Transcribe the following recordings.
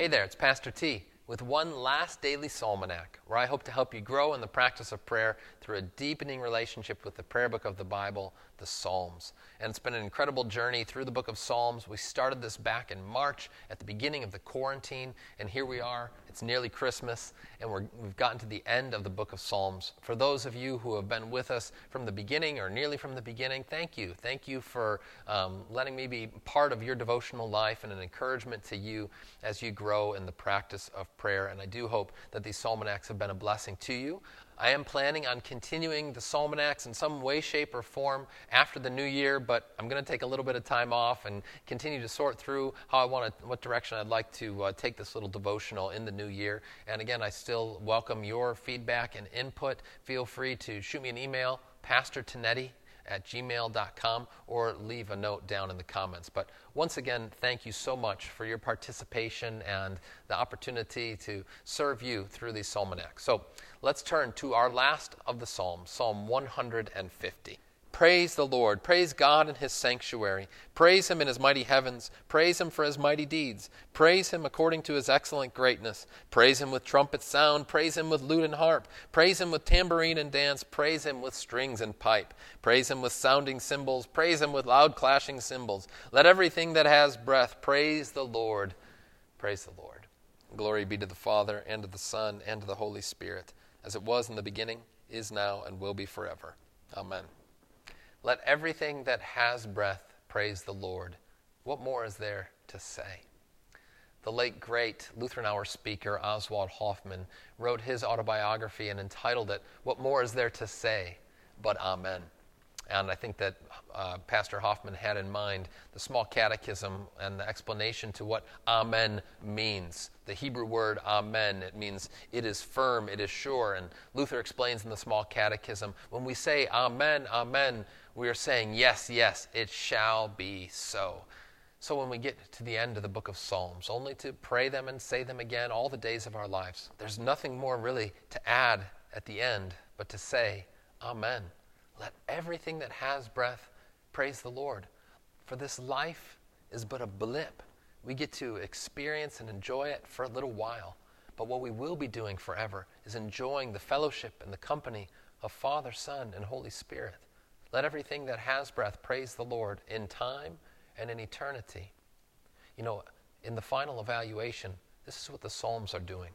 Hey there, it's Pastor T with one last daily psalmanac, where I hope to help you grow in the practice of prayer through a deepening relationship with the prayer book of the Bible, the Psalms. And it's been an incredible journey through the book of Psalms. We started this back in March at the beginning of the quarantine, and here we are. It's nearly Christmas, and we have gotten to the end of the book of Psalms. For those of you who have been with us from the beginning or nearly from the beginning, thank you. Thank you for um, letting me be part of your devotional life and an encouragement to you as you grow in the practice of prayer. And I do hope that these psalmanacs have been a blessing to you. I am planning on continuing the Psalmanacs in some way, shape, or form after the new year, but I'm going to take a little bit of time off and continue to sort through how I want to, what direction I'd like to uh, take this little devotional in the new year. And again, I still welcome your feedback and input. Feel free to shoot me an email, Pastor Tonetti at gmail.com or leave a note down in the comments. But once again, thank you so much for your participation and the opportunity to serve you through these psalmanacs. So let's turn to our last of the Psalms, Psalm 150. Praise the Lord. Praise God in his sanctuary. Praise him in his mighty heavens. Praise him for his mighty deeds. Praise him according to his excellent greatness. Praise him with trumpet sound. Praise him with lute and harp. Praise him with tambourine and dance. Praise him with strings and pipe. Praise him with sounding cymbals. Praise him with loud clashing cymbals. Let everything that has breath praise the Lord. Praise the Lord. Glory be to the Father, and to the Son, and to the Holy Spirit, as it was in the beginning, is now, and will be forever. Amen. Let everything that has breath praise the Lord. What more is there to say? The late great Lutheran Hour speaker Oswald Hoffmann wrote his autobiography and entitled it, What More Is There to Say But Amen? And I think that uh, Pastor Hoffmann had in mind the small catechism and the explanation to what Amen means. The Hebrew word Amen, it means it is firm, it is sure. And Luther explains in the small catechism when we say Amen, Amen, we are saying, Yes, yes, it shall be so. So when we get to the end of the book of Psalms, only to pray them and say them again all the days of our lives, there's nothing more really to add at the end but to say, Amen. Let everything that has breath praise the Lord. For this life is but a blip. We get to experience and enjoy it for a little while. But what we will be doing forever is enjoying the fellowship and the company of Father, Son, and Holy Spirit. Let everything that has breath praise the Lord in time and in eternity. You know, in the final evaluation, this is what the Psalms are doing.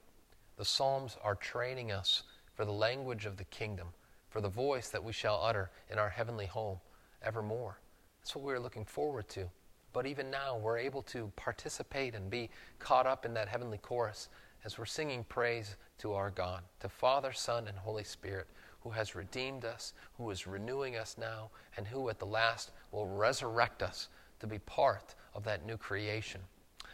The Psalms are training us for the language of the kingdom, for the voice that we shall utter in our heavenly home evermore. That's what we're looking forward to. But even now, we're able to participate and be caught up in that heavenly chorus as we're singing praise to our God, to Father, Son, and Holy Spirit who has redeemed us, who is renewing us now, and who at the last will resurrect us to be part of that new creation.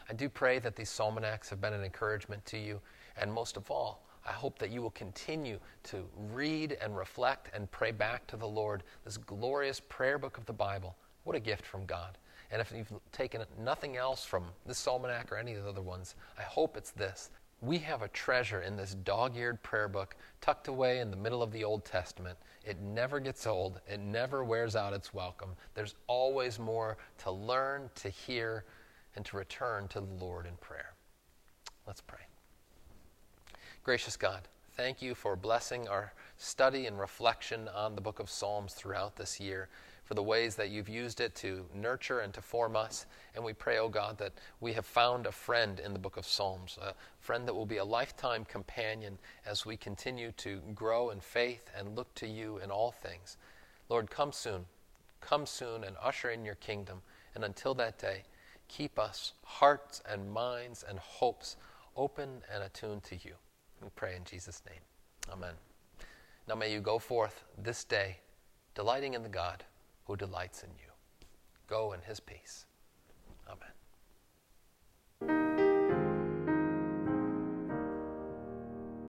I do pray that these psalmanacs have been an encouragement to you, and most of all, I hope that you will continue to read and reflect and pray back to the Lord this glorious prayer book of the Bible. What a gift from God. And if you've taken nothing else from this psalmanac or any of the other ones, I hope it's this we have a treasure in this dog eared prayer book tucked away in the middle of the Old Testament. It never gets old, it never wears out its welcome. There's always more to learn, to hear, and to return to the Lord in prayer. Let's pray. Gracious God, thank you for blessing our study and reflection on the book of Psalms throughout this year for the ways that you've used it to nurture and to form us. And we pray, oh God, that we have found a friend in the book of Psalms, a friend that will be a lifetime companion as we continue to grow in faith and look to you in all things. Lord, come soon. Come soon and usher in your kingdom. And until that day, keep us, hearts and minds and hopes, open and attuned to you. We pray in Jesus' name. Amen. Now may you go forth this day, delighting in the God who delights in you. Go in his peace. Amen.